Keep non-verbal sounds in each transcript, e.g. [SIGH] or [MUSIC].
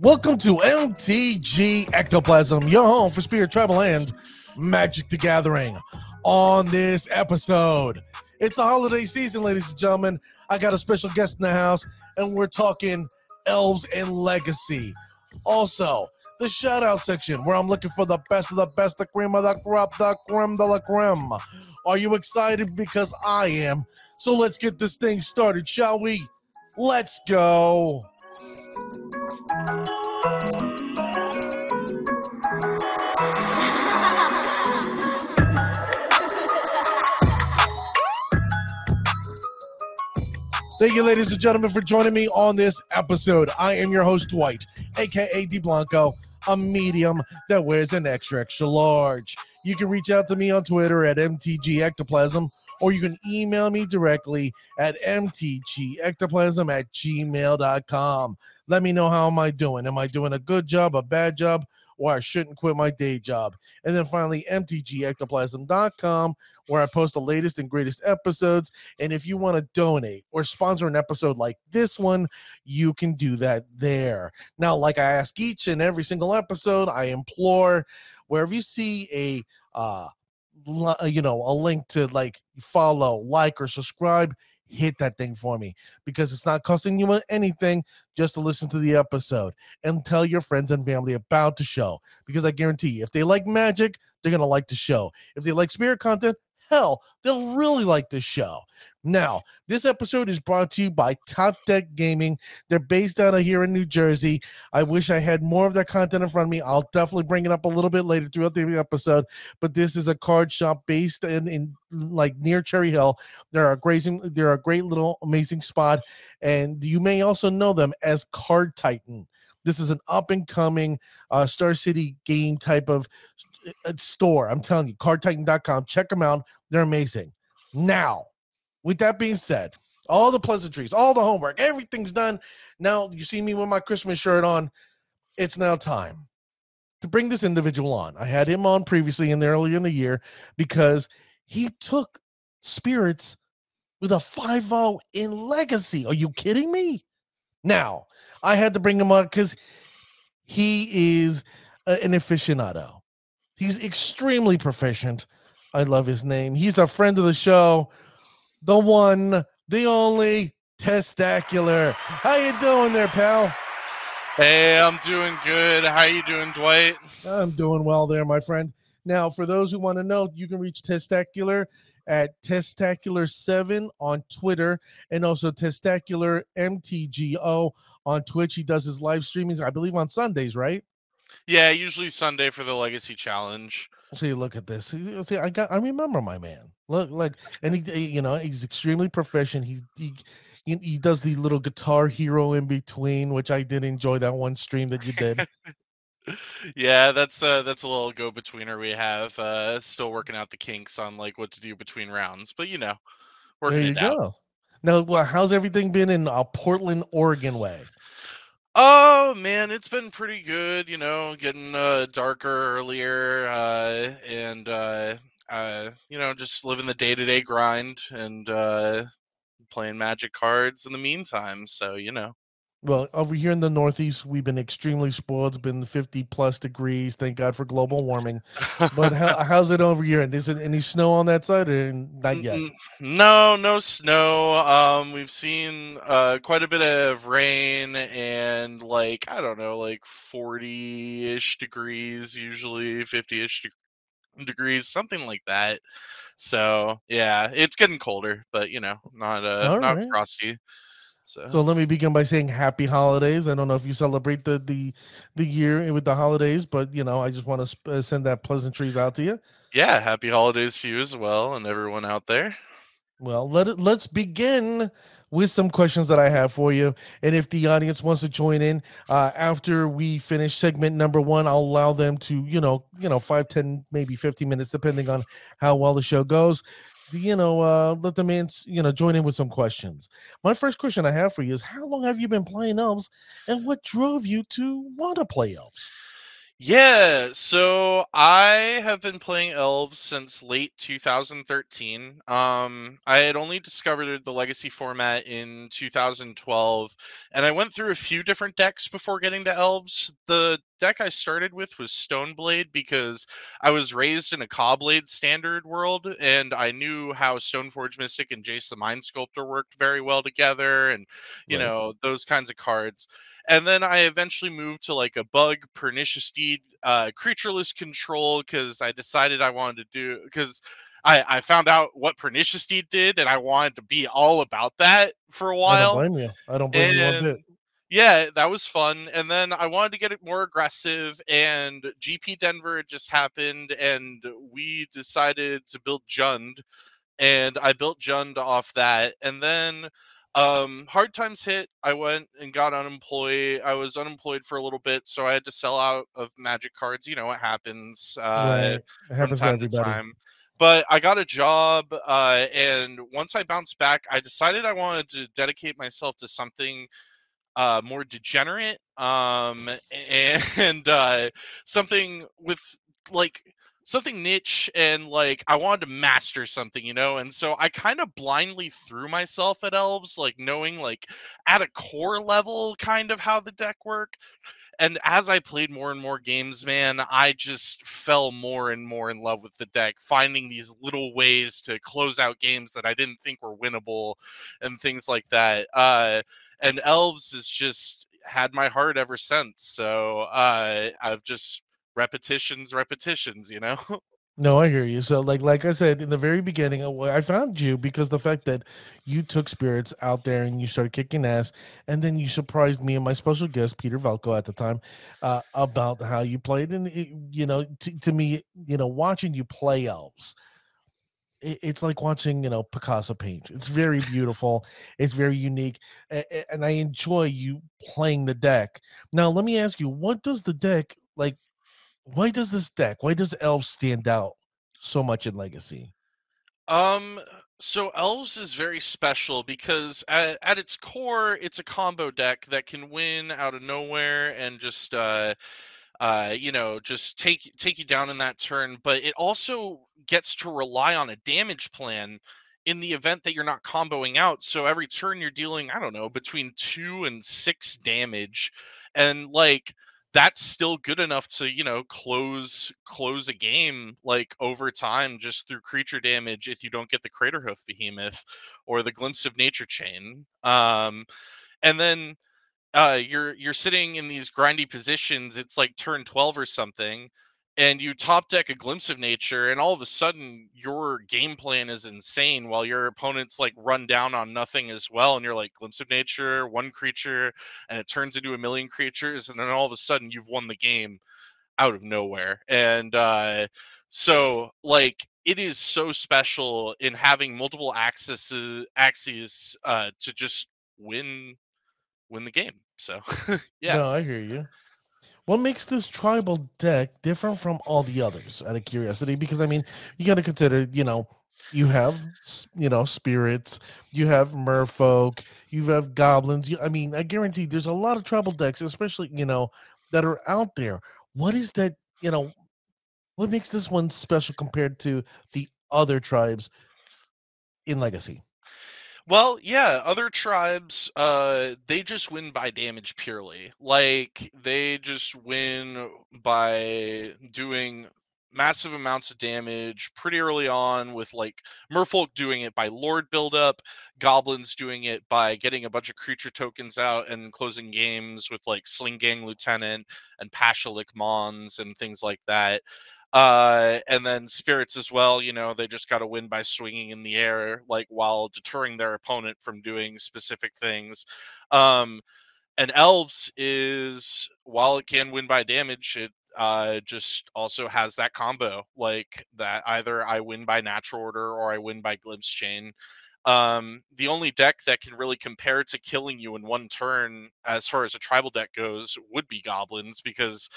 Welcome to MTG Ectoplasm, your home for spirit travel and Magic the Gathering. On this episode, it's the holiday season, ladies and gentlemen. I got a special guest in the house, and we're talking elves and legacy. Also, the shout out section where I'm looking for the best of the best, the cream of the crop, the creme de la creme. Are you excited? Because I am. So let's get this thing started, shall we? Let's go. Thank you, ladies and gentlemen, for joining me on this episode. I am your host, Dwight, aka D Blanco, a medium that wears an extra, extra large. You can reach out to me on Twitter at MTG Ectoplasm, or you can email me directly at mtgectoplasm at gmail.com. Let me know how am I doing. Am I doing a good job, a bad job, or I shouldn't quit my day job? And then finally, mtgectoplasm.com, where I post the latest and greatest episodes. And if you want to donate or sponsor an episode like this one, you can do that there. Now, like I ask each and every single episode, I implore wherever you see a uh you know a link to like follow like or subscribe hit that thing for me because it's not costing you anything just to listen to the episode and tell your friends and family about the show because i guarantee you if they like magic they're going to like the show. If they like spirit content hell they'll really like the show. Now this episode is brought to you by top deck gaming. They're based out of here in new jersey. I wish i had more of that content in front of me. I'll definitely bring it up a little bit later throughout the episode but this is a card shop based in, in like near cherry hill. They're a great they're a great little amazing spot and you may also know them as card titan. This is an up and coming uh, star city game type of store. I'm telling you cardtitan.com check them out. They're amazing. Now with that being said all the pleasantries all the homework everything's done. Now you see me with my christmas shirt on. It's now time to bring this individual on. I had him on previously in the earlier in the year because he took spirits with a 5-0 in legacy. Are you kidding me? Now i had to bring him on because he is uh, an aficionado he's extremely proficient. I love his name. He's a friend of the show. The one the only testacular. How you doing there pal? Hey, I'm doing good. How you doing, Dwight? i'm doing well there my friend. Now for those who want to know you can reach testacular at testacular7 on twitter and also testacular mtgo on twitch. He does his live streamings i believe on sundays right Yeah, usually Sunday for the Legacy Challenge. See, look at this. See, I got. I remember my man. Look, like, and he, you know, he's extremely proficient. He, he, he, does the little guitar hero in between, which I did enjoy that one stream that you did. [LAUGHS] yeah, that's uh that's a little go betweener we have. Uh still working out the kinks on like what to do between rounds, but you know, working there you it out. go. Now, well, how's everything been in uh, Portland, Oregon way? Oh man, it's been pretty good, you know, getting uh darker earlier, uh and uh uh you know, just living the day-to-day grind and uh playing magic cards in the meantime. So, you know. Well, over here in the Northeast, we've been extremely spoiled. It's been 50 plus degrees. Thank God for global warming. But how, [LAUGHS] how's it over here? And is it any snow on that side or not yet? No, no snow. Um, we've seen uh quite a bit of rain and like I don't know, like forty-ish degrees, usually fifty-ish de- degrees, something like that. So yeah, it's getting colder, but you know, not uh All not right. frosty. So, So let me begin by saying happy holidays. I don't know if you celebrate the the, the year with the holidays, but you know I just want to sp- uh, send that pleasantries out to you. yeah, happy holidays to you as well and everyone out there. Well, let it, let's begin with some questions that I have for you, and if the audience wants to join in uh, after we finish segment number one, I'll allow them to you know you know five, ten, maybe fifteen minutes, depending on how well the show goes. You know, uh, let the man, You know, join in with some questions. My first question I have for you is: How long have you been playing elves, and what drove you to want to play elves? Yeah, so I have been playing Elves since late 2013. Um, I had only discovered the Legacy format in 2012, and I went through a few different decks before getting to Elves. The deck I started with was Stoneblade because I was raised in a Caw-Blade standard world, and I knew how Stoneforge Mystic and Jace the Mind Sculptor worked very well together, and you Right. know those kinds of cards and then I eventually moved to like a bug pernicious deed uh, creatureless control because I decided I wanted to do because I, I found out what pernicious deed did and I wanted to be all about that for a while. I don't blame you. I don't blame you one and bit. Yeah that was fun and then I wanted to get it more aggressive and GP Denver just happened and we decided to build Jund and I built Jund off that. And then um, hard times hit. I went and got unemployed. I was unemployed for a little bit, so I had to sell out of Magic cards. You know what happens uh, Right. It from happens to time to time. But I got a job, uh, and once I bounced back, I decided I wanted to dedicate myself to something uh, more degenerate um, [LAUGHS] and uh, something with like something niche and like I wanted to master something, you know. And so I kind of blindly threw myself at elves, like knowing like at a core level kind of how the deck work. And as I played more and more games, man, I just fell more and more in love with the deck, finding these little ways to close out games that I didn't think were winnable and things like that. Uh, and Elves has just had my heart ever since. So uh, I've just repetitions, repetitions, you know? [LAUGHS] No, I hear you. So, like, like I said in the very beginning, uh, I found you because the fact that you took spirits out there and you started kicking ass, and then you surprised me and my special guest Peter Valco at the time uh, about how you played, and it, you know, t- to me, you know, watching you play elves, it's like watching you know Picasso paint. It's very beautiful. it's very unique, and I enjoy you playing the deck. Now, let me ask you, what does the deck like? why does this deck why does elves stand out so much in legacy Um, so Elves is very special because at, at its core, it's a combo deck that can win out of nowhere and just uh uh, you know, just take take you down in that turn. But it also gets to rely on a damage plan in the event that you're not comboing out. So every turn you're dealing, I don't know, between two and six damage, and like that's still good enough to you know close close a game like over time just through creature damage if you don't get the craterhoof behemoth or the glimpse of nature chain um and then uh you're you're sitting in these grindy positions it's like turn 12 or something and you top deck a glimpse of nature and all of a sudden your game plan is insane while your opponent's like run down on nothing as well and you're like glimpse of nature one creature and it turns into a million creatures and then all of a sudden you've won the game out of nowhere and uh so like it is so special in having multiple axes axes uh to just win win the game. So [LAUGHS] yeah. no i hear you what makes this tribal deck different from all the others out of curiosity because i mean you got to consider you know you have you know spirits you have merfolk you have goblins you, i mean i guarantee there's a lot of tribal decks especially you know that are out there what is that you know what makes this one special compared to the other tribes in legacy Well, yeah, other tribes uh they just win by damage purely. Like they just win by doing massive amounts of damage pretty early on with like merfolk doing it by lord buildup, goblins doing it by getting a bunch of creature tokens out and closing games with like Sling Gang Lieutenant and Pashalik Mons and things like that. Uh and then spirits as well you know they just got to win by swinging in the air like while deterring their opponent from doing specific things. Um and elves is while it can win by damage it uh just also has that combo like that either i win by natural order or i win by glimpse chain. Um the only deck that can really compare to killing you in one turn as far as a tribal deck goes would be goblins because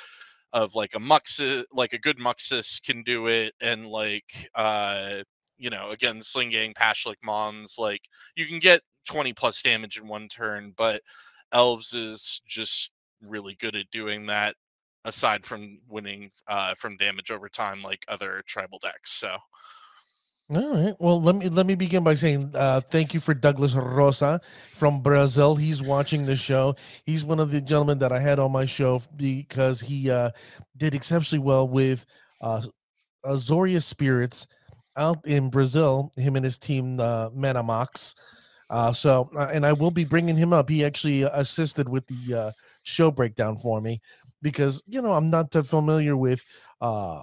of like a Muxus, like a good Muxus can do it, and like uh, you know, again, Sling Gang, Pashalik Mons, like you can get 20 plus damage in one turn, but Elves is just really good at doing that. aside from winning uh, from damage over time like other tribal decks. So. All right. Well, let me let me begin by saying uh, thank you for Douglas Rosa from Brazil. He's watching the show. He's one of the gentlemen that I had on my show because he uh, did exceptionally well with uh, Azorius Spirits out in Brazil. Him and his team, uh, Manamax. Uh, so, uh, and I will be bringing him up. He actually assisted with the uh, show breakdown for me because you know I'm not that familiar with uh,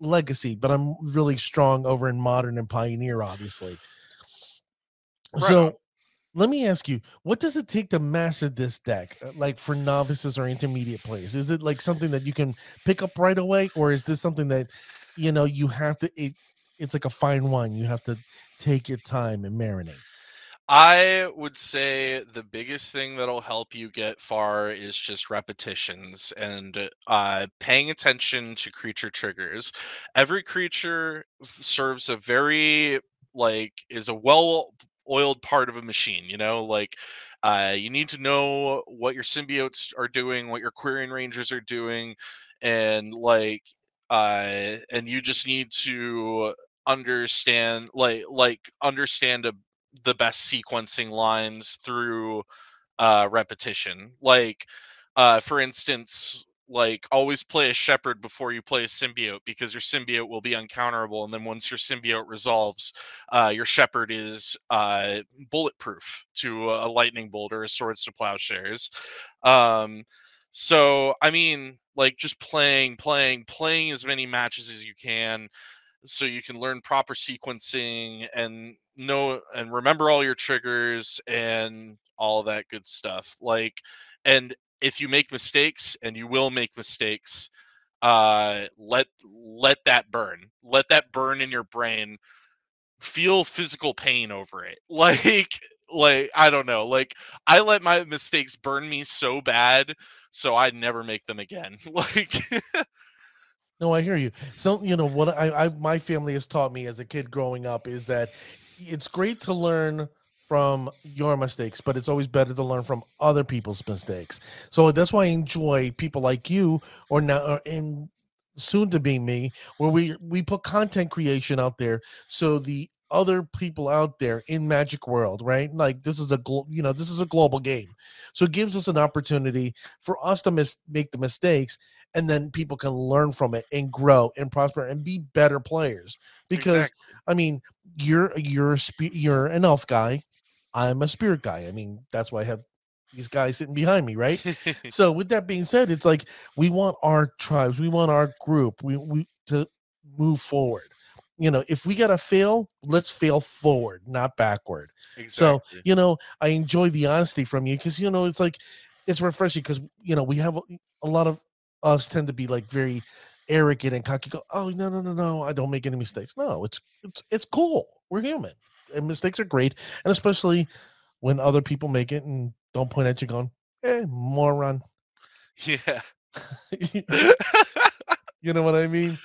legacy, but I'm really strong over in modern and pioneer, obviously. Right so let me ask you, what does it take to master this deck, uh, like for novices or intermediate players? Is it like something that you can pick up right away, or is this something that you know you have to? It, it's like a fine wine; you have to take your time and marinate. I would say the biggest thing that'll help you get far is just repetitions and uh, paying attention to creature triggers. Every creature serves a very like is a well oiled part of a machine. You know, like uh, you need to know what your symbiotes are doing, what your Quirion Rangers are doing, and like uh, and you just need to understand like like understand a the best sequencing lines through uh, repetition. Like, uh, for instance, like always play a shepherd before you play a symbiote because your symbiote will be uncounterable, and then once your symbiote resolves, uh, your shepherd is uh, bulletproof to a lightning bolt or a swords to plowshares. Um, so, I mean, like just playing, playing, playing as many matches as you can so you can learn proper sequencing and know and remember all your triggers and all that good stuff like and if you make mistakes and you will make mistakes uh let let that burn let that burn in your brain feel physical pain over it [LAUGHS] like like i don't know like i let my mistakes burn me so bad so i never make them again [LAUGHS] like [LAUGHS] No, I hear you. So you know what I, I my family has taught me as a kid growing up is that it's great to learn from your mistakes, but it's always better to learn from other people's mistakes. So that's why I enjoy people like you, or now, or in soon to be me, where we we put content creation out there, so the other people out there in magic world right like this is a glo- you know this is a global game so it gives us an opportunity for us to mis- make the mistakes and then people can learn from it and grow and prosper and be better players. Because exactly. I mean, you're you're a spe- you're an elf guy, I'm a spirit guy. I mean, that's why I have these guys sitting behind me, right? [LAUGHS] so with that being said, it's like we want our tribes, we want our group, we we to move forward. You know, if we gotta fail, let's fail forward, not backward. Exactly. So, you know, I enjoy the honesty from you because you know it's like it's refreshing because you know we have a, a lot of us tend to be like very arrogant and cocky. Go, oh no no no no, I don't make any mistakes. No, it's it's it's cool. We're human, and mistakes are great, and especially when other people make it and don't point at you, going, "Hey, moron." Yeah. [LAUGHS] you [LAUGHS] know what I mean?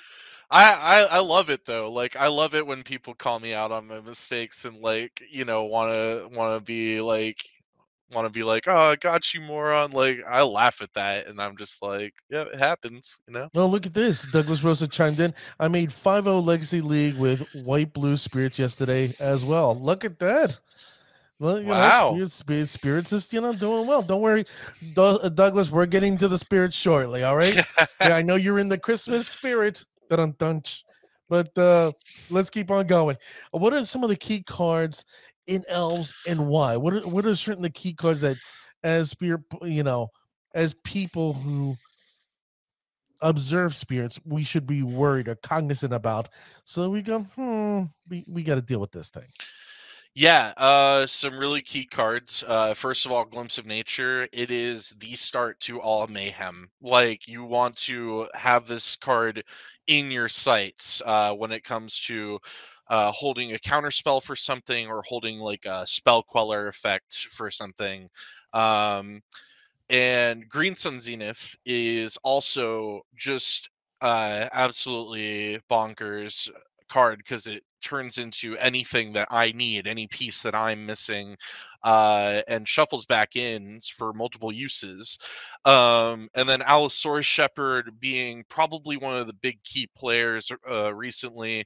I, I I love it though. Like I love it when people call me out on my mistakes and like you know want to want to be like want to be like, "Oh, I got you, moron!" Like I laugh at that, and I'm just like, "Yeah, it happens," you know. Well, look at this. Douglas Rosa chimed in. I made 5-0 Legacy League with White Blue Spirits yesterday as well. Look at that. Well, you wow. Know, spirits, spirits is you know doing well. Don't worry, Douglas. We're getting to the spirits shortly. All right. [LAUGHS] yeah, I know you're in the Christmas spirit. Dun dun. But uh, let's keep on going. What are some of the key cards in elves and why? What are what are certain the key cards that as spirit you know as people who observe spirits we should be worried or cognizant about so we go hmm we, we got to deal with this thing yeah, uh, some really key cards. Uh, first of all, Glimpse of Nature. It is the start to all mayhem. Like you want to have this card in your sights uh, when it comes to uh, holding a counter spell for something or holding like a spell queller effect for something. Um, and Green Sun Zenith is also just uh, absolutely bonkers card because it turns into anything that I need, any piece that I'm missing, uh, and shuffles back in for multiple uses. Um, and then Allosaurus Shepherd being probably one of the big key players uh, recently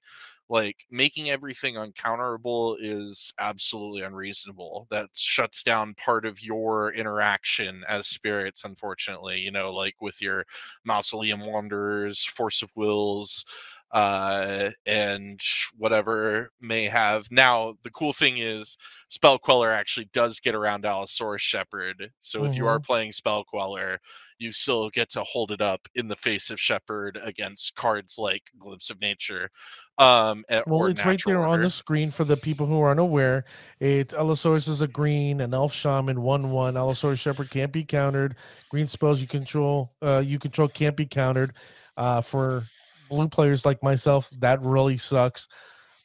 like making everything uncounterable is absolutely unreasonable that shuts down part of your interaction as spirits unfortunately you know like with your mausoleum wanderers force of wills uh, and whatever may have. Now, the cool thing is, Spell Queller actually does get around Allosaurus Shepherd. So mm-hmm. if you are mm-hmm. playing Spell Queller, you still get to hold it up in the face of Shepherd against cards like Glimpse of Nature. Um, well, it's right there order. on the screen for the people who are unaware. It's Allosaurus is a green, an elf shaman, one one. Allosaurus Shepherd can't be countered. Green spells you control, uh, you control can't be countered. Uh, for blue players like myself, that really sucks.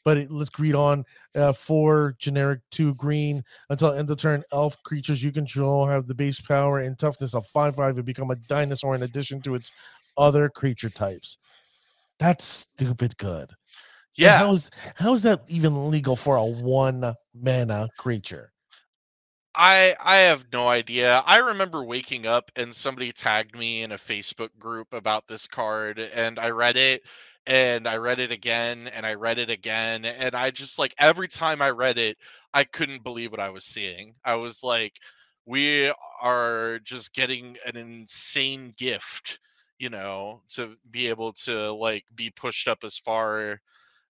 But it, let's read on. Uh, four generic, two green. Until end of turn, elf creatures you control have the base power and toughness of five five and become a dinosaur in addition to its other creature types. That's stupid good. Yeah. how is how is that even legal for a one mana creature? I I have no idea. I remember waking up and somebody tagged me in a Facebook group about this card and I read it and I read it again and I read it again and I just like every time I read it I couldn't believe what I was seeing. I was like we are just getting an insane gift, you know, to be able to like be pushed up as far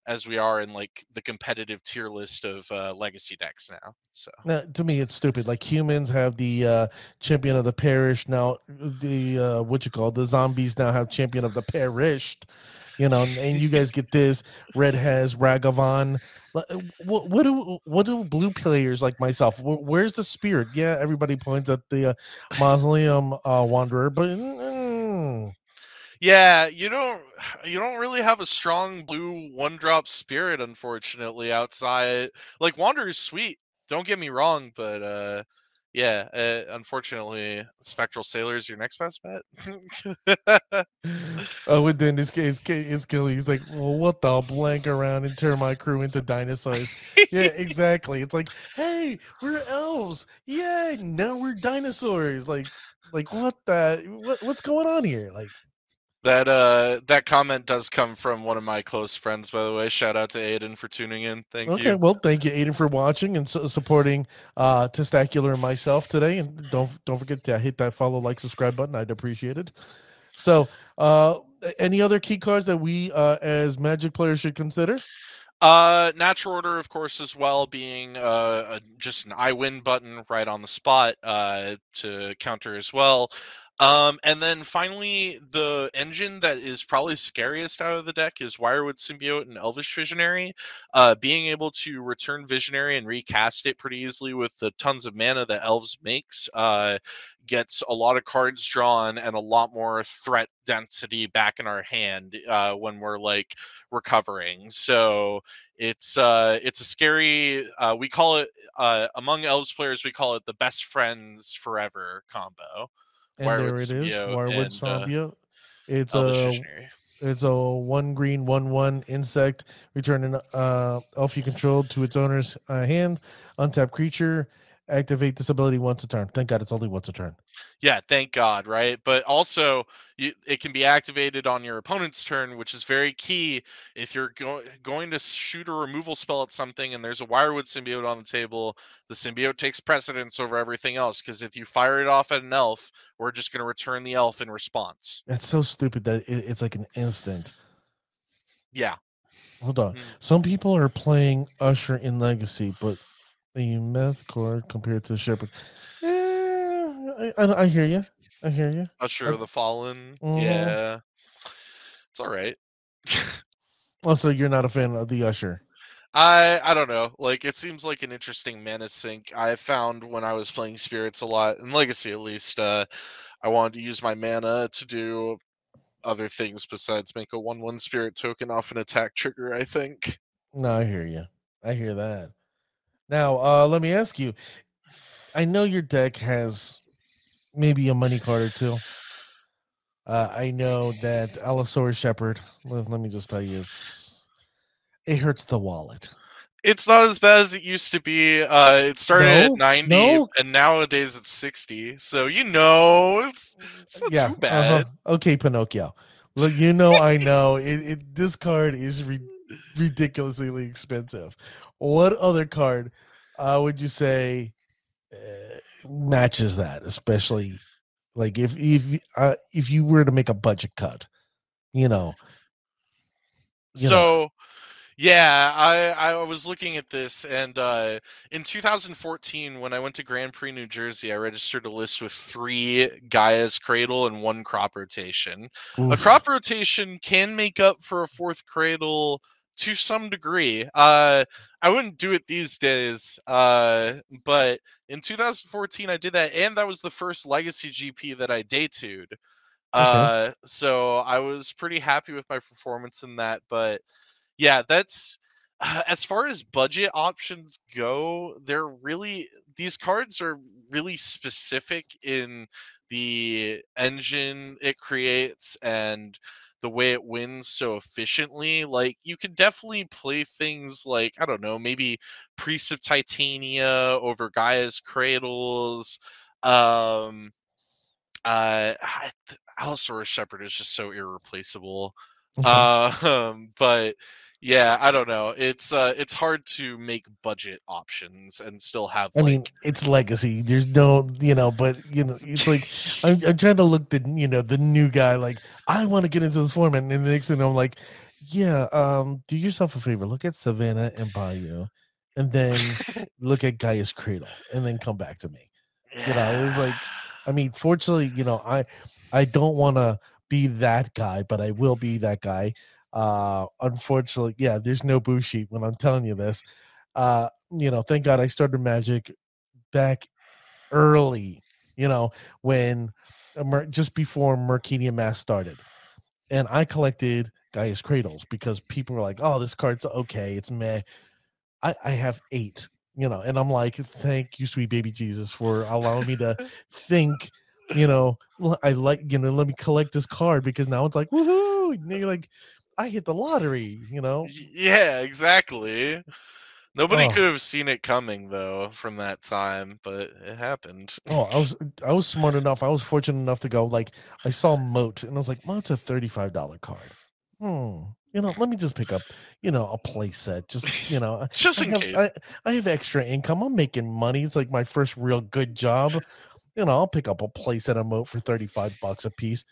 as we are in like the competitive tier list of uh, legacy decks now. So now, to me, it's stupid. Like humans have the uh, champion of the perished. Now the uh, what you call the zombies now have champion of the perished. You know, and you guys get this. Red has Ragavan. What, what do what do blue players like myself? Where's the spirit? Yeah, everybody points at the uh, mausoleum uh, wanderer, but. Mm, yeah, you don't [SIGHS] you don't really have a strong blue one drop spirit, unfortunately. Outside, like Wander is sweet. Don't get me wrong, but uh, yeah, uh, unfortunately, Spectral Sailor is your next best bet. [LAUGHS] oh, and then this case, is Kelly. He's like, "Well, what the blank around and turn my crew into dinosaurs?" yeah, exactly. It's like, "Hey, we're elves. Yeah, now we're dinosaurs." Like, like what the what, what's going on here? Like, that uh that comment does come from one of my close friends, by the way. Shout out to Aiden for tuning in. Thank okay, you. Okay, well, thank you, Aiden, for watching and su- supporting uh Testacular and myself today. And don't don't forget to hit that follow, like, subscribe button. I'd appreciate it. So, uh, any other key cards that we uh as Magic players should consider? Uh, natural order, of course, as well, being uh, a, just an I win button right on the spot uh, to counter as well. Um, and then finally, the engine that is probably scariest out of the deck is Wirewood Symbiote and Elvish Visionary. Uh, being able to return Visionary and recast it pretty easily with the tons of mana that Elves makes uh, gets a lot of cards drawn and a lot more threat density back in our hand uh, when we're like recovering. So it's uh, it's a scary. Uh, we call it uh, among Elves players. We call it the best friends forever combo. And there it is, Wirewood. Uh, it's a it's a one green one one insect returning uh elf you control to its owner's uh, hand. Untap creature activate this ability once a turn. Thank God it's only once a turn. Yeah, thank God, right? But also, you, it can be activated on your opponent's turn, which is very key. If you're go- going to shoot a removal spell at something and there's a Wirewood symbiote on the table, the symbiote takes precedence over everything else. Because if you fire it off at an elf, we're just going to return the elf in response. That's so stupid that it, it's like an instant. Yeah. Hold on. Mm-hmm. Some people are playing Usher in Legacy, but the meth core compared to Shepherd. Eh, I, I, I, hear you. I hear you. Usher of the Fallen. Mm-hmm. Yeah, it's all right. [LAUGHS] also, you're not a fan of the Usher. I I don't know. Like it seems like an interesting mana sink. I found when I was playing spirits a lot in Legacy, at least. Uh, I wanted to use my mana to do other things besides make a one-one spirit token off an attack trigger. I think. No, I hear you. I hear that. Now, uh, let me ask you. I know your deck has maybe a money card or two. Uh, I know that Allosaurus Shepherd. Let, let, me just tell you, it's it hurts the wallet. It's not as bad as it used to be. Uh, it started No, at 90, no. and nowadays it's 60. So you know, it's, it's not yeah. too bad. uh-huh. Okay, Pinocchio. Look, you [LAUGHS] know I know it, it. This card is ri- ridiculously expensive. What other card uh, would you say uh, matches that? Especially like if if uh, if you were to make a budget cut, you know. you know. so yeah i i was looking at this and uh in 2014 when i went to grand prix new jersey i registered a list with three gaia's cradle and one crop rotation a crop rotation can make up for a fourth cradle to some degree uh i wouldn't do it these days uh but in 2014 i did that and that was the first legacy gp that i day two'd uh so i was pretty happy with my performance in that but yeah that's [SIGHS] as far as budget options go they're really these cards are really specific in the engine it creates and the way it wins so efficiently like you can definitely play things like i don't know maybe priests of titania over gaia's cradles um uh allosaurus shepherd is just so irreplaceable Okay. um, [LAUGHS] but yeah, I don't know. It's uh, it's hard to make budget options and still have. I mean, it's legacy. There's no, you know, but you know, it's like [LAUGHS] I'm, I'm trying to look the, you know, the new guy. Like, I want to get into this format, and the next thing I'm like, yeah, um, do yourself a favor, look at Savannah and Bayou, and then [LAUGHS] look at Gaia's Cradle, and then come back to me. you know, it's like- I mean, fortunately, you know, I, I don't want to be that guy, but I will be that guy. Uh, unfortunately, yeah, there's no boo sheet when I'm telling you this. Uh, you know, thank God I started Magic back early. You know, when uh, just before Mercadian Masques started, and I collected Gaia's Cradles because people were like, "Oh, this card's okay, it's meh." I, I have eight, you know, and I'm like, "Thank you, sweet baby Jesus, for allowing me to [LAUGHS] think." You know, I like you know, let me collect this card because now it's like, woohoo! And you're like, I hit the lottery, you know. Yeah, exactly. Nobody Oh. could have seen it coming though from that time, but it happened. Oh, I was I was smart enough. I was fortunate enough to go like I saw Moat and I was like, Moat's a thirty five dollar card. Hmm. You know, let me just pick up, you know, a play set. Just you know, [LAUGHS] Just I in have, case. I, I have extra income. I'm making money. It's like my first real good job. You know, I'll pick up a play set of Moat for thirty five bucks a piece.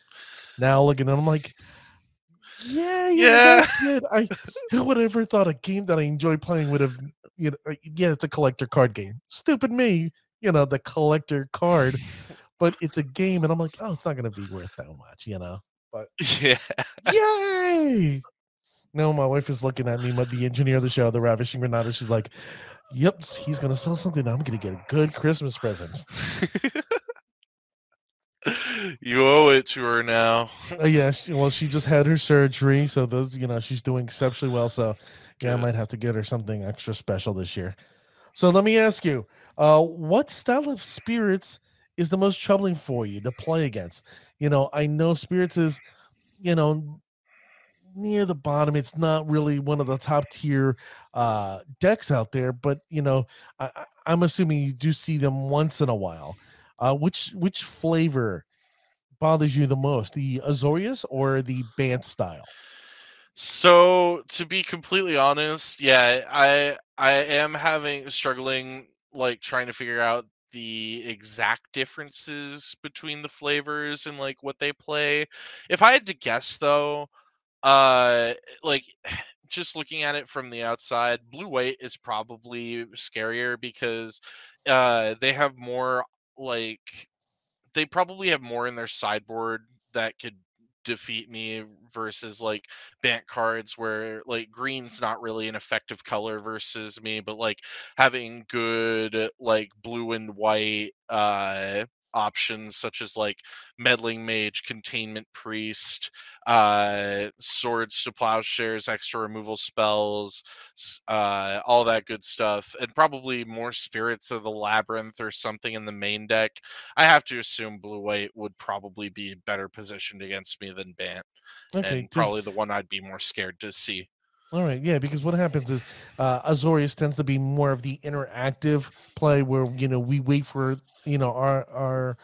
Now looking at it, I'm like, yeah, you Yeah. I who would have ever thought a game that I enjoy playing would have you know uh, yeah, it's a collector card game. Stupid me, you know, the collector card. But [LAUGHS] it's a game and I'm like, oh, it's not gonna be worth that much, you know. But yeah. Yay! No, my wife is looking at me, but the engineer of the show, the Ravishing Granada, she's like, Yep, he's gonna sell something. I'm gonna get a good Christmas present. [LAUGHS] you owe it to her now. Uh, yeah, well, she just had her surgery, so those, you know, she's doing exceptionally well. So, yeah, I might have to get her something extra special this year. So, let me ask you, uh, what style of spirits is the most troubling for you to play against? You know, I know spirits is, you know, near the bottom. It's not really one of the top tier uh, decks out there, but you know, I, I- I'm assuming you do see them once in a while. Uh, which which flavor bothers you the most, the Azorius or the Bant style? So to be completely honest, yeah, I I am having struggling like trying to figure out the exact differences between the flavors and like what they play. If I had to guess though, uh like [SIGHS] just looking at it from the outside, blue white is probably scarier because uh they have more like they probably have more in their sideboard that could defeat me versus like bant cards where like green's not really an effective color versus me but like having good like blue and white uh options such as like meddling mage containment priest uh swords to plowshares extra removal spells uh all that good stuff and probably more spirits of the labyrinth or something in the main deck I have to assume blue white would probably be better positioned against me than Bant, Okay, and just- probably the one I'd be more scared to see. All right, yeah, because what happens is uh, Azorius tends to be more of the interactive play where you know we wait for you know our our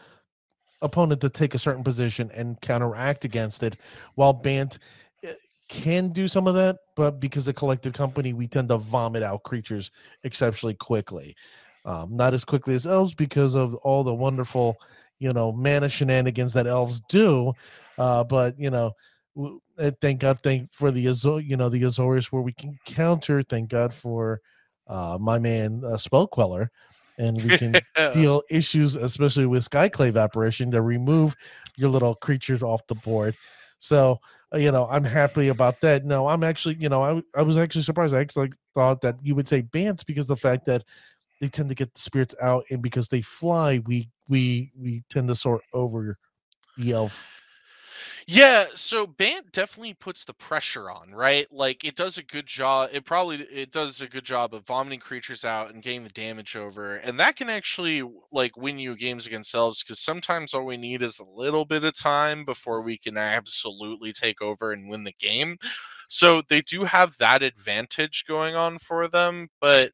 opponent to take a certain position and counteract against it, while Bant eh, can do some of that, but because of collected company, we tend to vomit out creatures exceptionally quickly. Um, not as quickly as elves because of all the wonderful, you know, mana shenanigans that elves do. Uh, but you know, w- uh, thank God, thank for the Azor, you know, the Azorius where we can counter. Thank God for uh, my man uh, Spell Queller, and we can [LAUGHS] deal issues, especially with Skyclave apparition, to remove your little creatures off the board. So uh, you know, I'm happy about that. No, I'm actually, you know, I I was actually surprised. I actually thought that you would say Bants because the fact that they tend to get the spirits out, and because they fly, we we we tend to sort over the elf. Yeah, so Bant definitely puts the pressure on, right? Like it does a good job. It probably it does a good job of vomiting creatures out and getting the damage over, and that can actually like win you games against elves because sometimes all we need is a little bit of time before we can absolutely take over and win the game. So they do have that advantage going on for them, but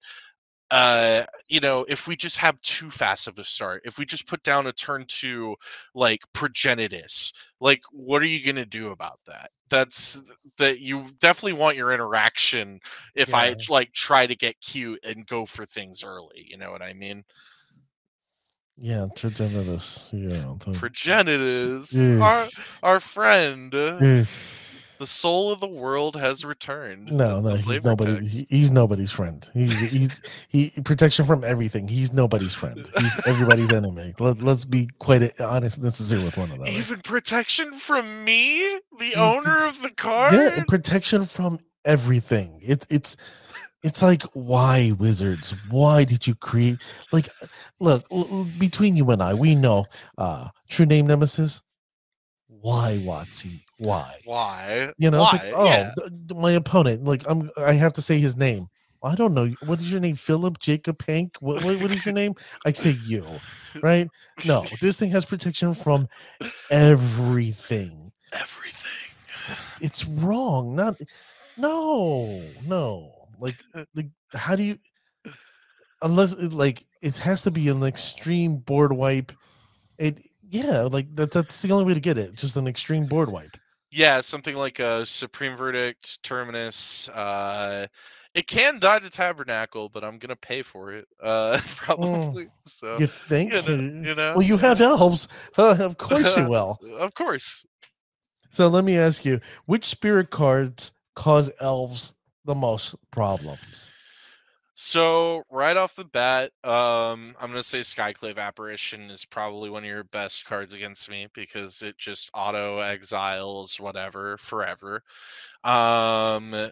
uh you know if we just have too fast of a start if we just put down a turn to like progenitus like what are you going to do about that that's that you definitely want your interaction if i like try to get cute and go for things early you know what i mean Yeah, progenitus. Yeah. progenitus our Yes. our friend Yes. The soul of the world has returned No, no, he's nobody. he- He's nobody's friend. He's he, he protection from everything. He's nobody's friend. He's everybody's enemy. Let, let's be quite honest and sincere with one another. even protection from me the He owner of the card Yeah, protection from everything. It's it's it's like why wizards? Why did you create? Like, look between you and I, we know uh true name nemesis. Why Watsy? Why? Why? You know, Why? it's like, oh, yeah. my opponent. Like, I'm. I have to say his name. I don't know. What is your name? Philip Jacob Hank. What, what, what is your name? I say you, [LAUGHS] right? No, this thing has protection from everything. everything. It's, it's wrong. Not. No, no. Like, uh, like, how do you? Unless, it, like, it has to be an extreme board wipe. It, yeah, like that. That's the only way to get it. Just an extreme board wipe. Yeah, something like a Supreme Verdict, Terminus. Uh, it can die to Tabernacle, but I'm gonna pay for it. Uh, [LAUGHS] probably. So You think? you know, you know. Well, you have elves. [LAUGHS] Of course you will. [LAUGHS] Of course. So let me ask you, which spirit cards cause elves the most problems? So right off the bat, um, I'm gonna say Skyclave Apparition is probably one of your best cards against me because it just auto exiles whatever forever. Um,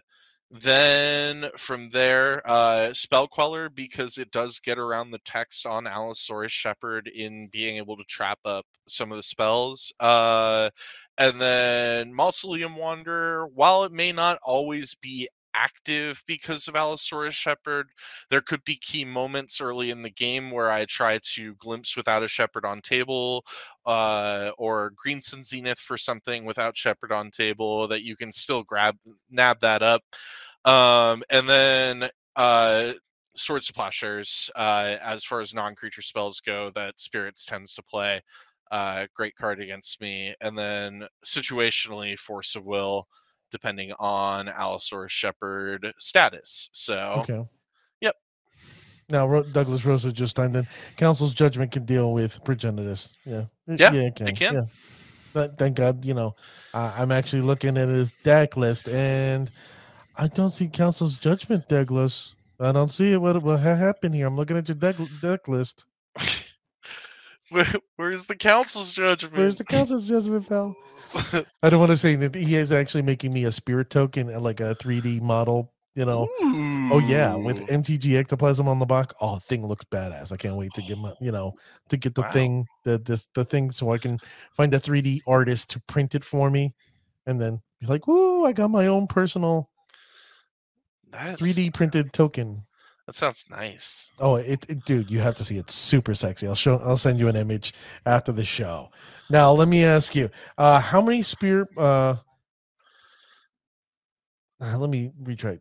then from there, uh, Spell Queller because it does get around the text on Allosaurus Shepherd in being able to trap up some of the spells. Uh, and then Mausoleum Wanderer, while it may not always be active because of Allosaurus Shepherd, there could be key moments early in the game where I try to glimpse without a Shepherd on table, uh, or Green Sun Zenith for something without Shepherd on table that you can still grab nab that up. Um, and then uh, Swords to Plowshares, uh, as far as non-creature spells go, that Spirits tends to play. Uh, great card against me. And then situationally, Force of Will, depending on Allosaurus Shepherd status. So Okay. Yep. Now Ro- Douglas Rosa just timed in. Council's judgment can deal with progenitus. Yeah. It- Yeah, it can. it can. Yeah. But thank God, you know, I I'm actually looking at his deck list, and I don't see Council's judgment, Douglas. I don't see it. What what ha- happened here? I'm looking at your deck deck list. [LAUGHS] Where, where's the council's judgment? Where's the Council's judgment, pal? [LAUGHS] I don't want to say that he is actually making me a spirit token, like a 3D model. You know. Oh yeah, with MTG ectoplasm on the back. Oh, thing looks badass. I can't wait to get my, you know, to get the Wow. thing, the this the thing, so I can find a 3D artist to print it for me, and then be like, "Woo! I got my own personal That's, 3D printed token." That sounds nice. Oh, it, it, dude, you have to see it. It's super sexy. I'll show. I'll send you an image after the show. Now, let me ask you, uh, how many spear? Uh, uh, let me retry.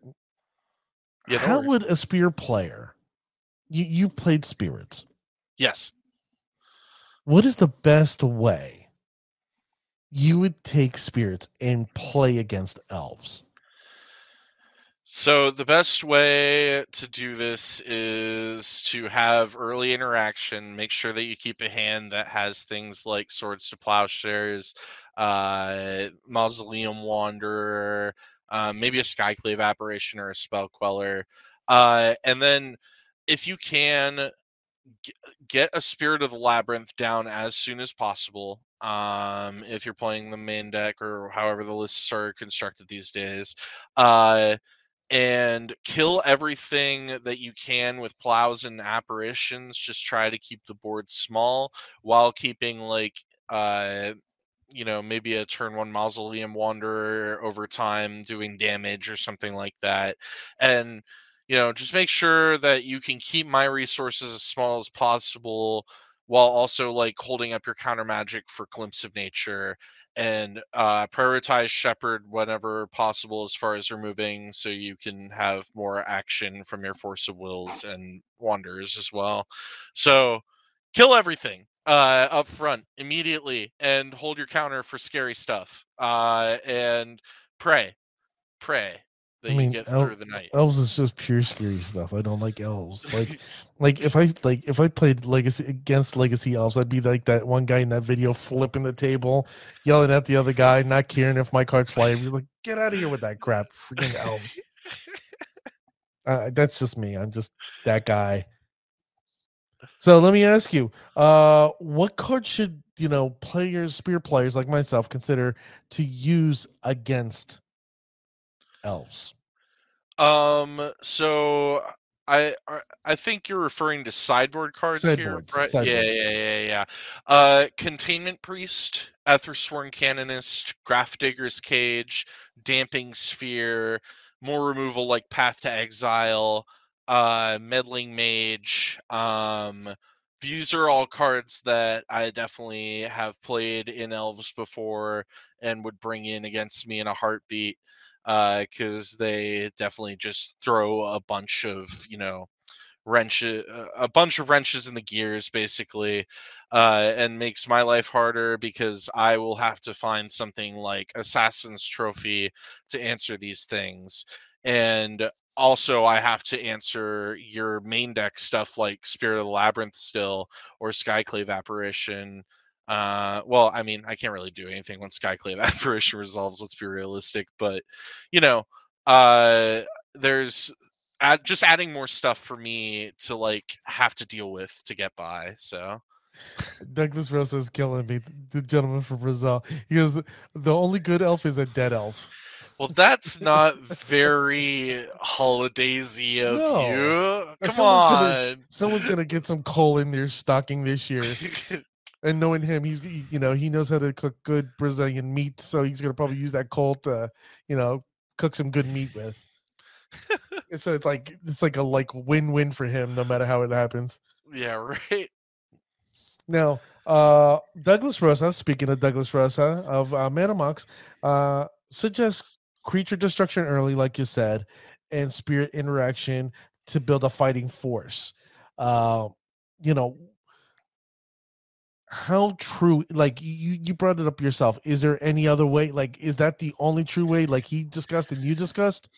Yeah, How worries. would a spear player? You you played spirits. Yes. What is the best way you would take spirits and play against elves? So the best way to do this is to have early interaction. Make sure that you keep a hand that has things like swords to plowshares, uh, mausoleum wanderer, um, maybe a skyclave apparition or a spell queller, uh, and then if you can g- get a spirit of the labyrinth down as soon as possible. Um, if you're playing the main deck or however the lists are constructed these days, uh, and kill everything that you can with plows and apparitions. Just try to keep the board small while keeping like uh you know maybe a turn one mausoleum wanderer over time doing damage or something like that and you know just make sure that you can keep my resources as small as possible while also like holding up your counter magic for glimpse of nature and uh, prioritize shepherd whenever possible as far as removing so you can have more action from your force of wills and wanderers as well. So kill everything uh, up front immediately and hold your counter for scary stuff uh, and pray pray that I mean, you get el- through the night elves is just pure scary stuff. I don't like elves. [LAUGHS] Like like if I like if I played legacy against legacy elves, I'd be like that one guy in that video flipping the table, yelling at the other guy, not caring if my cards fly. I'd be like, get out of here with that crap, freaking elves. [LAUGHS] Uh, that's just me. I'm just that guy. So let me ask you, uh, what card should you know players, spear players like myself, consider to use against elves? Um. So I I- I think you're referring to sideboard cards here, right? Yeah, sideboards. yeah, yeah, yeah. Uh, Containment Priest, Ethersworn Canonist, Grafdigger's Cage, Damping Sphere, more removal like Path to Exile, uh, Meddling Mage. Um, these are all cards that I definitely have played in Elves before and would bring in against me in a heartbeat because they definitely just throw a bunch of you know wrenches a bunch of wrenches in the gears basically uh, and makes my life harder because i will have to find something like assassin's trophy to answer these things. And also i have to answer your main deck stuff like spirit of the labyrinth still or skyclave apparition uh, well, I mean, I can't really do anything when Skyclave [LAUGHS] Apparition resolves. Let's be realistic, but you know, uh, there's just adding more stuff for me to like have to deal with to get by. So Douglas Rosa is killing me. The gentleman from Brazil. He goes, the only good elf is a dead elf. well, that's not [LAUGHS] very holidaysy of No. you. Come someone's gonna- on. Someone's gonna get some coal in their stocking this year. [LAUGHS] And knowing him, he's he- you know he knows how to cook good Brazilian meat, so he's gonna probably use that colt to you know cook some good meat with. [LAUGHS] So it's like it's like a like win win for him, no matter how it happens. yeah, right. Now, uh, Douglas Rosa, speaking of Douglas Rosa of uh, Manamox, uh, suggests creature destruction early, like you said, and spirit interaction to build a fighting force. Uh, you know, how true, like you, you brought it up yourself. Is there any other way? Like, is that the only true way, like he discussed and you discussed?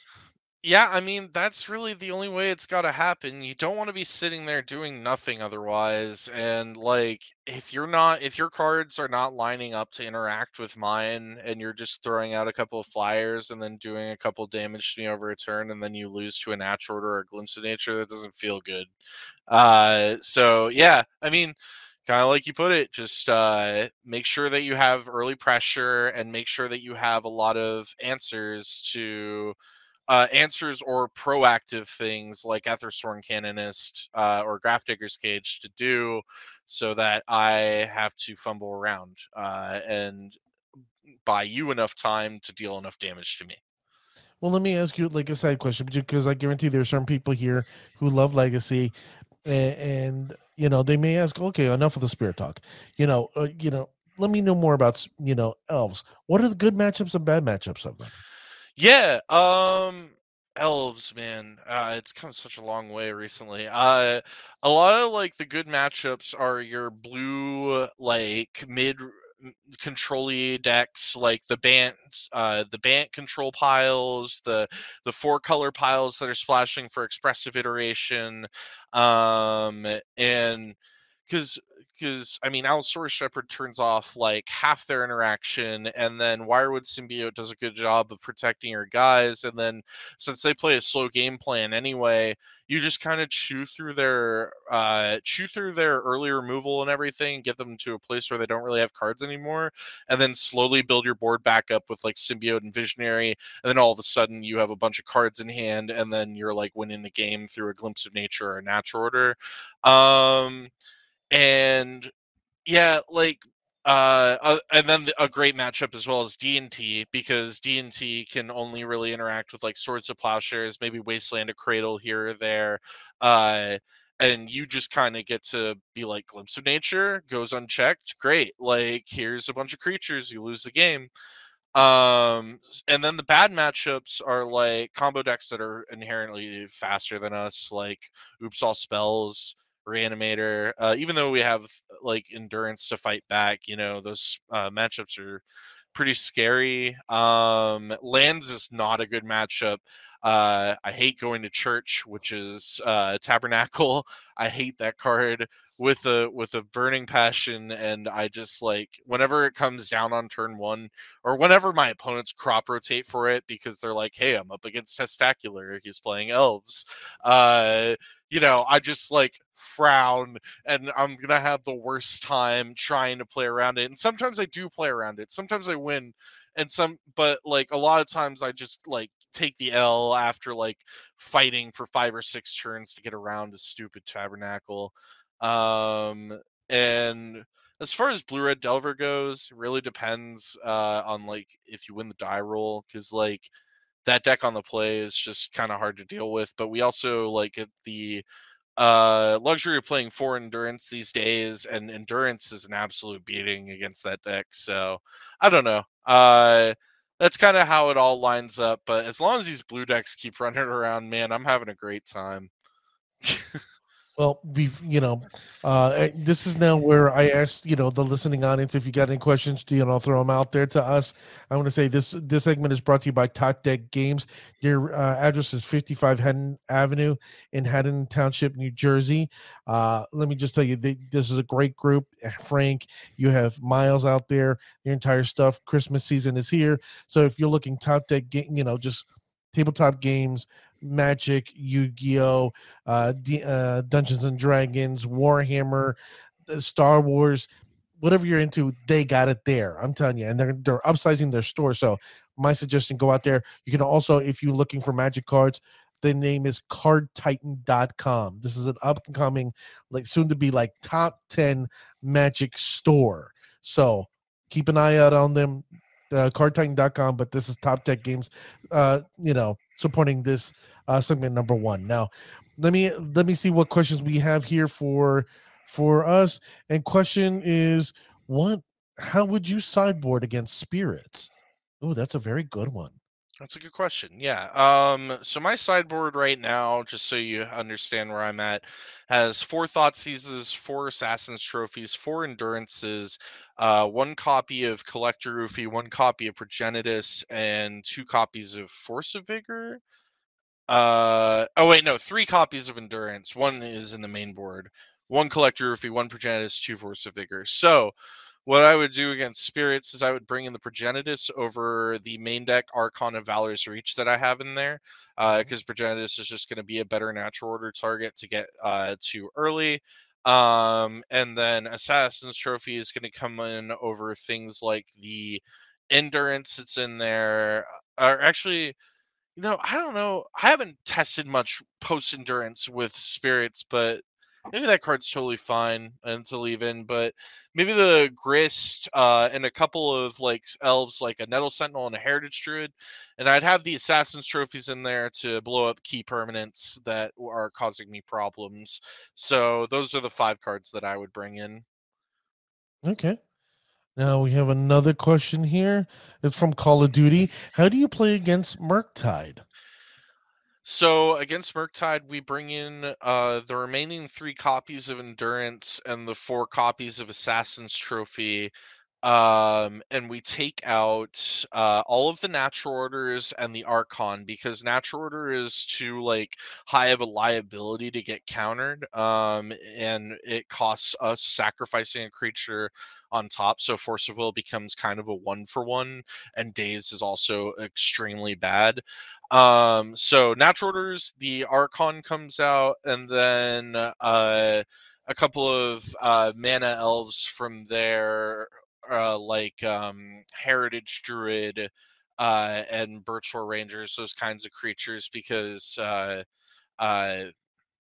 Yeah, I mean, that's really the only way it's got to happen. You don't want to be sitting there doing nothing otherwise. And, like, if you're not, if your cards are not lining up to interact with mine and you're just throwing out a couple of flyers and then doing a couple damage to me over a turn and then you lose to a natural order or a glimpse of nature, that doesn't feel good. Uh, so, yeah, I mean, kind of like you put it, just uh, make sure that you have early pressure and make sure that you have a lot of answers to uh, answers or proactive things like Ethersworn Canonist uh, or Grafdigger's Cage to do so that I have to fumble around uh, and buy you enough time to deal enough damage to me. Well, let me ask you like a side question because I guarantee there's some people here who love Legacy, and, and you know they may ask, okay, enough of the spirit talk. You know, uh, you know, let me know more about you know elves. What are the good matchups and bad matchups of them? Yeah, um elves, man. Uh it's come such a long way recently. Uh a lot of like the good matchups are your blue like mid control decks like the bant uh the bant control piles the the four color piles that are splashing for expressive iteration um and because because I mean Allosaurus Shepherd turns off like half their interaction, and then Wirewood Symbiote does a good job of protecting your guys, and then since they play a slow game plan anyway, you just kind of chew through their uh, chew through their early removal and everything, get them to a place where they don't really have cards anymore, and then slowly build your board back up with like Symbiote and Visionary, and then all of a sudden you have a bunch of cards in hand, and then you're like winning the game through a glimpse of nature or a natural order. Um, and yeah, like uh, uh, and then a great matchup as well as D and T because D and T can only really interact with like Swords of Plowshares, maybe Wasteland of Cradle here or there, uh, and you just kind of get to be like Glimpse of Nature goes unchecked, great. Like here's a bunch of creatures, you lose the game. Um, and then the bad matchups are like combo decks that are inherently faster than us, like Oops All Spells reanimator. Uh, even though we have like endurance to fight back, you know those uh, matchups are pretty scary. Um, lands is not a good matchup. Uh, I hate going to church, which is uh, tabernacle. I hate that card with a with a burning passion and i just like whenever it comes down on turn one or whenever my opponents crop rotate for it because they're like hey i'm up against testacular he's playing elves. Uh you know i just like frown and i'm gonna have the worst time trying to play around it and sometimes i do play around it sometimes i win and some but like a lot of times i just like take the l after like fighting for five or six turns to get around a stupid tabernacle um, and as far as Blue Red Delver goes, it really depends uh, on like if you win the die roll because like that deck on the play is just kind of hard to deal with. But we also like the uh, luxury of playing four endurance these days, and endurance is an absolute beating against that deck. So I don't know. Uh, that's kind of how it all lines up. But as long as these blue decks keep [LAUGHS] running around, man, I'm having a great time. [LAUGHS] Well, we've you know, uh, eh, this is now where I asked you know the listening audience if you got any questions, you know, throw them out there to us. I want to say this this segment is brought to you by Top Deck Games. Your uh, address is 55 Haddon Avenue in Haddon Township, New Jersey. Uh, let me just tell you, they, this is a great group. Eh, Frank, you have Miles out there. Your entire stuff. Christmas season is here, so if you're looking Top Deck, you know, just tabletop games Magic, Yu Gi Oh, uh, D- uh, Dungeons and Dragons, Warhammer, uh, Star Wars, whatever you're into, they got it there. I'm telling you, and they're they're upsizing their store. So my suggestion: go out there. You can also, if you're looking for Magic cards, the name is cardtitan.com. This is an upcoming, like soon to be like top 10 magic store. So keep an eye out on them uh, cardtitan.com, but this is Top Deck Games, uh, you know, supporting this uh, segment number one. Now, let me let me see what questions we have here for for us. And question is, what? How would you sideboard against spirits? Oh, that's a very good one. That's a good question. Yeah. Um, so my sideboard right now, just so you understand where I'm at, has four Thoughtseizes, four Assassin's Trophies, four Endurances, uh, one copy of Collector Ouphe, one copy of Progenitus, and two copies of Force of Vigor. Uh, oh wait, no, three copies of Endurance. One is in the main board. One Collector Ouphe, one Progenitus, two Force of Vigor. So what I would do against spirits is I would bring in the Progenitus over the main deck Archon of Valorous Reach that I have in there, because uh, Progenitus is just going to be a better natural order target to get uh, to early. Um, and then Assassin's Trophy is going to come in over things like the Endurance that's in there, or actually, you know, I don't know. I haven't tested much post Endurance with spirits, but maybe that card's totally fine to leave in, but maybe the Grist uh, and a couple of like elves, like a Nettle Sentinel and a Heritage Druid, and I'd have the Assassin's trophies in there to blow up key permanents that are causing me problems. So those are the five cards that I would bring in. Okay. Now we have another question here. It's from Call of Duty. How do you play against Murktide? So against Murktide, we bring in uh, the remaining three copies of Endurance and the four copies of Assassin's Trophy um and we take out uh all of the natural orders and the archon because natural order is too like high of a liability to get countered um and it costs us sacrificing a creature on top. So force of will becomes kind of a one for one and Daze is also extremely bad um so natural orders the archon comes out and then uh a couple of uh, mana elves from there uh, like um, heritage druid uh, and birchlore rangers, those kinds of creatures, because uh, uh,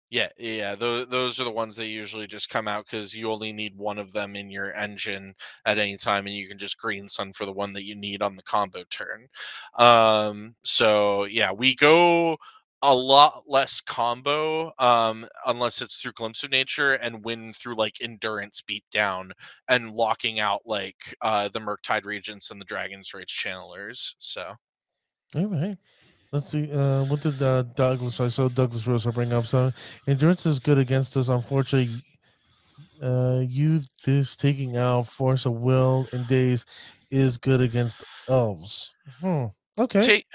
yeah, yeah, those those are the ones that usually just come out because you only need one of them in your engine at any time, and you can just green sun for the one that you need on the combo turn. Um, so yeah, we go a lot less combo um, unless it's through glimpse of nature and win through like endurance beat down and locking out like uh, the Murktide regents and the Dragon's Rage channelers. So, all right. Let's see. Uh, what did uh, Douglas? I saw Douglas Rosa bring up. So endurance is good against us. Unfortunately, uh, youth is taking out force of will in Daze is good against elves. Hmm. Okay. Take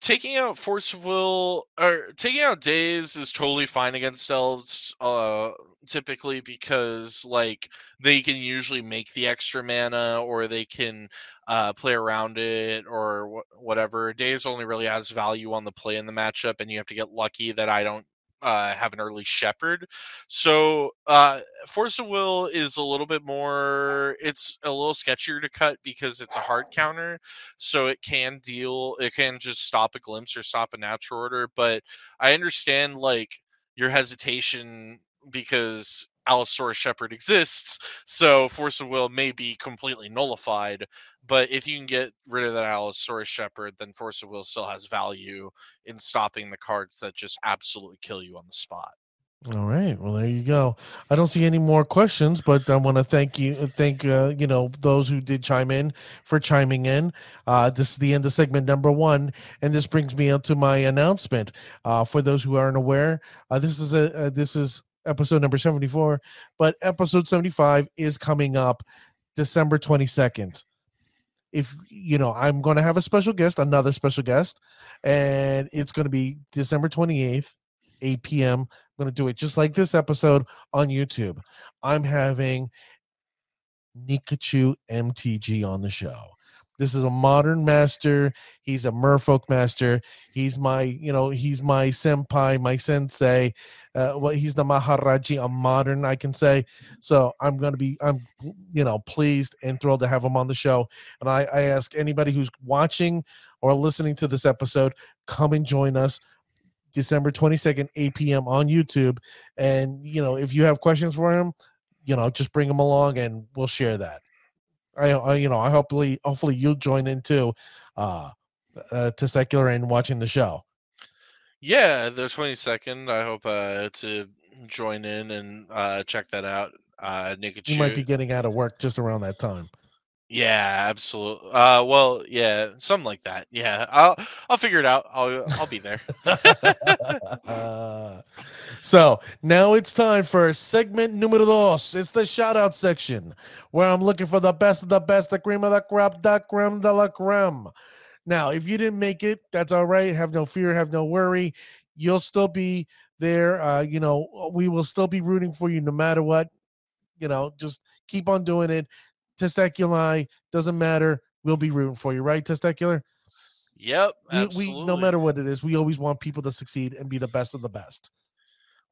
taking out force will or taking out Daze is totally fine against elves uh typically because like they can usually make the extra mana or they can uh play around it or wh- whatever. Daze only really has value on the play in the matchup and you have to get lucky that i don't uh, have an early shepherd. So uh, Force of Will is a little bit more. It's a little sketchier to cut because it's a hard counter, so it can deal. It can just stop a glimpse or stop a natural order. But I understand like your hesitation because Allosaurus Shepherd exists, so Force of Will may be completely nullified. But if you can get rid of that Allosaurus Shepherd, then Force of Will still has value in stopping the cards that just absolutely kill you on the spot. All right. Well, there you go. I don't see any more questions, but I want to thank you, thank uh, you know those who did chime in for chiming in. Uh, this is the end of segment number one, and this brings me up to my announcement. Uh, for those who aren't aware, uh, this is a uh, this is episode number seventy four, but episode seventy five is coming up December twenty second if you know i'm going to have a special guest another special guest and it's going to be december 28th 8 p.m. I'm going to do it just like this episode on YouTube. I'm having Nikachu MTG on the show. This is a modern master. He's a merfolk master. He's my, you know, he's my senpai, my sensei. Uh, well, he's the Maharaji. I'm modern, I can say. So I'm going to be, I'm, you know, pleased and thrilled to have him on the show. And I, I ask anybody who's watching or listening to this episode, come and join us. December 22nd, 8 p.m. on YouTube. And, you know, if you have questions for him, you know, just bring them along and we'll share that. I, I you know, I hopefully, hopefully you'll join in too, uh, uh, to secular and watching the show. Yeah, the 22nd. I hope uh, to join in and uh, check that out. Uh. You might be getting out of work just around that time. Yeah, absolutely. Uh, well, yeah, something like that. Yeah, I'll I'll figure it out. I'll I'll be there. uh, [LAUGHS] so now it's time for segment numero dos. It's the shout out section where I'm looking for the best of the best, the cream of the crop, the creme de la creme. Now, if you didn't make it, that's all right. Have no fear, have no worry. You'll still be there. Uh, you know, we will still be rooting for you no matter what. You know, just keep on doing it testicular doesn't matter. We'll be rooting for you, right, testicular? Yep, absolutely. We, we, no matter what it is, we always want people to succeed and be the best of the best.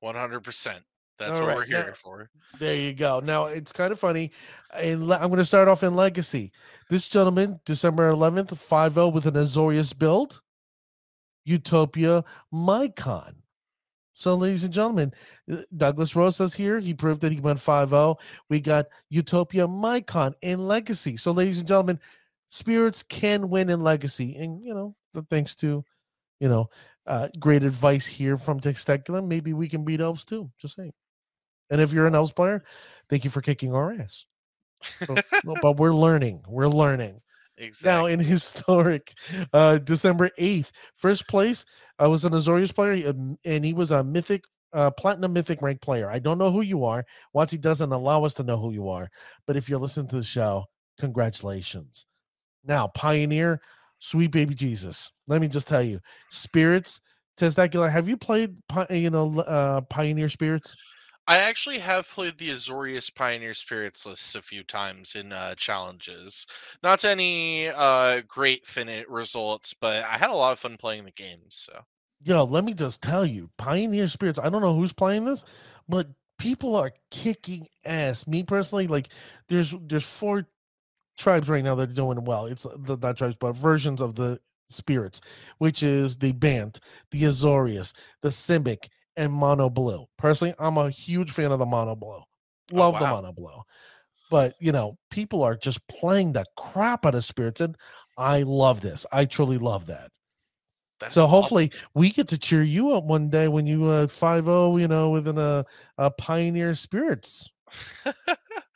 One hundred percent. That's All what right. we're here now, for. There you go. Now it's kind of funny. And I'm going to start off in Legacy. This gentleman, December 11th, 5 with an Azorius build. Utopia Mycon. So, ladies and gentlemen, uh, Douglas Rosa's here. He proved that he went 5 0. We got Utopia Mycon in Legacy. So, ladies and gentlemen, spirits can win in Legacy. And, you know, thanks to, you know, uh, great advice here from Testiculum, maybe we can beat elves too. Just saying. And if you're an elves player, thank you for kicking our ass. but, [LAUGHS] but we're learning. We're learning. Exactly. Now, in historic uh, December 8th, first place I was an Azorius player, um, and he was a mythic, uh, platinum mythic rank player. I don't know who you are. Watsy doesn't allow us to know who you are. But if you're listening to the show, congratulations. Now, Pioneer, sweet baby Jesus. Let me just tell you, Spirits, Testacular, have you played, you know, uh, Pioneer Spirits? I actually have played the Azorius Pioneer Spirits lists a few times in uh, challenges. Not to any uh, great fin results, but I had a lot of fun playing the games. So Yo, let me just tell you, Pioneer Spirits. I don't know who's playing this, but people are kicking ass. Me personally, like there's there's four tribes right now that are doing well. It's the not tribes, but versions of the spirits, which is the Bant, the Azorius, the Simic, and Mono Blue. Personally, I'm a huge fan of the Mono Blue. Love the wow. Mono Blue. But you know, people are just playing the crap out of spirits, and I love this. I truly love that. that's So awesome. hopefully we get to cheer you up one day when you uh five zero, you know, within a, a Pioneer Spirits [LAUGHS]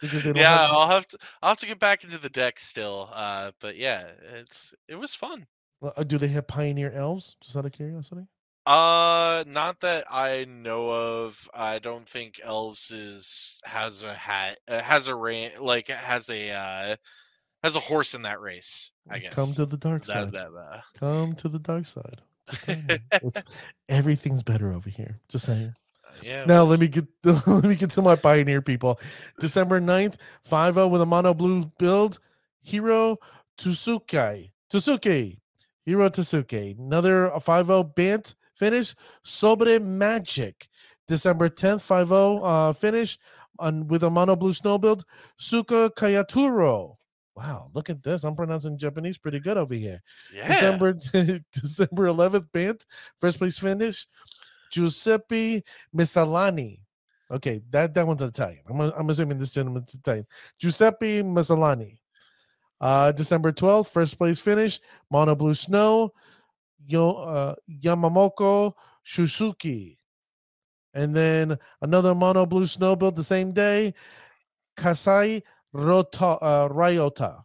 because they don't yeah, have. I'll have to I'll have to get back into the deck still. Uh, but yeah, it's it was fun. Uh, do they have Pioneer Elves? Just out of curiosity. Uh, not that I know of. I don't think elves is has a hat uh, has a rain like has a uh has a horse in that race. I guess Come to the dark that, side. that, uh, Come to the dark side. Just telling you. [LAUGHS] It's, everything's better over here. Just saying. yeah. Now was- let me get [LAUGHS] let me get to my pioneer people. December 9th, 5-0 with a mono blue build. Hiro Tsusuke. Tsusuke. Hiro Tsusuke. Another 5-0 Bant finish. Sobre Magic. December 10th, 5-0 uh, finish on with a mono blue snow build. Suka Kayaturo. Wow, look at this. I'm pronouncing Japanese pretty good over here. yeah. December [LAUGHS] December 11th, Bant first place finish. Giuseppe Missalani. Okay, that that one's Italian. I'm, I'm assuming this gentleman's Italian. Giuseppe Missalani. Uh, December 12th, first place finish. Mono Blue Snow. Yo, uh, Yamamoko Shusuki. And then another Mono Blue Snow build the same day. Kasai Rota, uh, Ryota.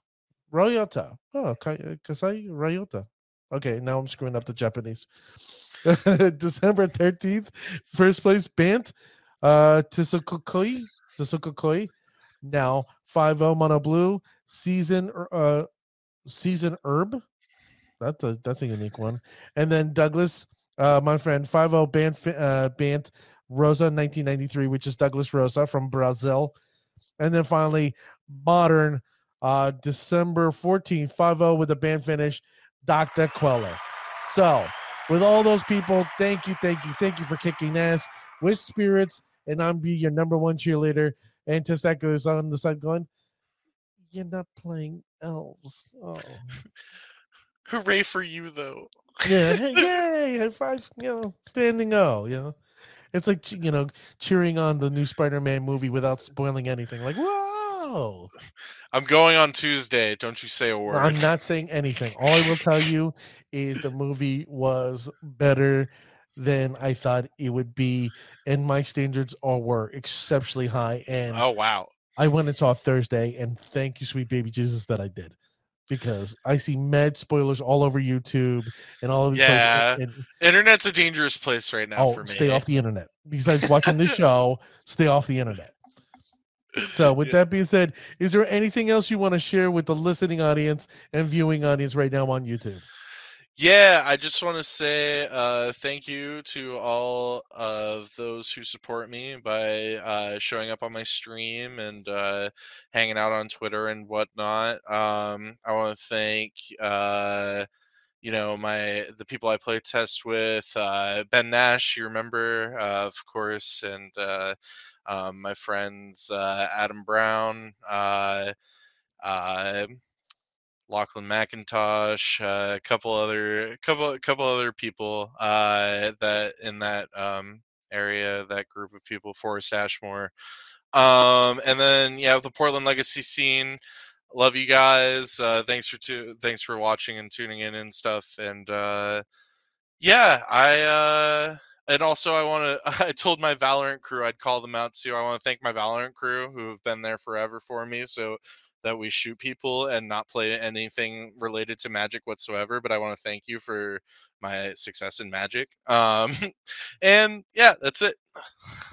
Ryota. Oh, Kasai Ryota. Okay, now I'm screwing up the Japanese. [LAUGHS] December 13th, first place Bant, uh, Tsukokoi. Now 5 0 Mono Blue, season, uh, season herb. That's a that's a unique one. And then Douglas, uh, my friend, 5 0 Bant, uh, Bant Rosa 1993, which is Douglas Rosa from Brazil. And then finally, modern, uh, December 14th, 5 0 with a Bant finish, Dr. Queller. So, with all those people, thank you, thank you, thank you for kicking ass with spirits. And I'm be your number one cheerleader. And Testacular is on the side going, You're not playing elves. Oh. [LAUGHS] Hooray for you though. Yeah, [LAUGHS] yay, high five, you know, standing O, you know. It's like, you know, cheering on the new Spider Man movie without spoiling anything. Like, whoa. I'm going on Tuesday. Don't you say a word. I'm not saying anything. All I will tell you is the movie was better than I thought it would be, and my standards are were exceptionally high. And Oh wow. I went and saw Thursday, and thank you, sweet baby Jesus, that I did. Because I see med spoilers all over YouTube and all of these Yeah. places. and- Internet's a dangerous place right now oh, for me. stay off the internet. Besides watching this show, stay off the internet. So, with Yeah. that being said, is there anything else you want to share with the listening audience and viewing audience right now on YouTube? Yeah, I just want to say uh, thank you to all of those who support me by uh, showing up on my stream and uh, hanging out on Twitter and whatnot. Um, I want to thank uh, you know my the people I play test with, uh, Ben Nash, you remember, uh, of course, and um, my friends Adam Brown. Lachlan McIntosh, uh, a couple other couple couple other people uh, that in that um, area, that group of people, Forrest Ashmore, um, and then yeah, the Portland Legacy scene. Love you guys. Uh, thanks for tu- thanks for watching and tuning in and stuff. And uh, yeah, I uh, and also I want to. [LAUGHS] I told my Valorant crew I'd call them out too. I want to thank my Valorant crew who have been there forever for me. So that we shoot people and not play anything related to magic whatsoever but i want to thank you for my success in magic um [LAUGHS] and yeah that's it.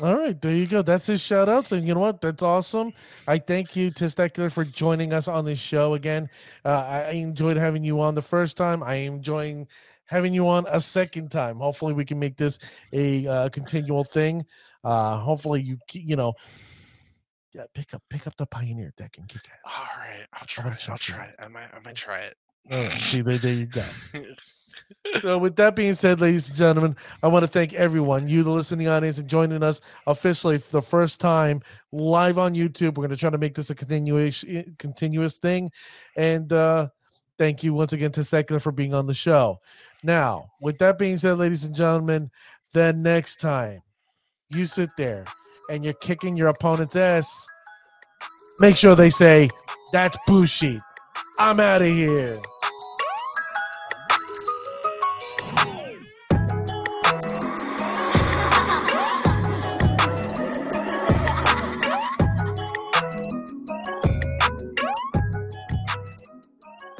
All right there you go that's his shout outs and you know what that's awesome. I thank you testicular for joining us on this show again. Uh, i enjoyed having you on the first time i am enjoying having you on a second time. Hopefully we can make this a uh, continual thing. Uh hopefully you you know yeah, pick up pick up the Pioneer deck and kick ass. All right, I'll try. It. I'll try it. I might. I might try it. Right, see, there, there you go. [LAUGHS] so, with that being said, ladies and gentlemen, I want to thank everyone, you, the listening audience, and joining us officially for the first time live on YouTube. We're going to try to make this a continuation, continuous thing, and uh, thank you once again to Secular for being on the show. Now, with that being said, ladies and gentlemen, then next time you sit there and you're kicking your opponent's ass, make sure they say, that's bullshit. I'm out of here.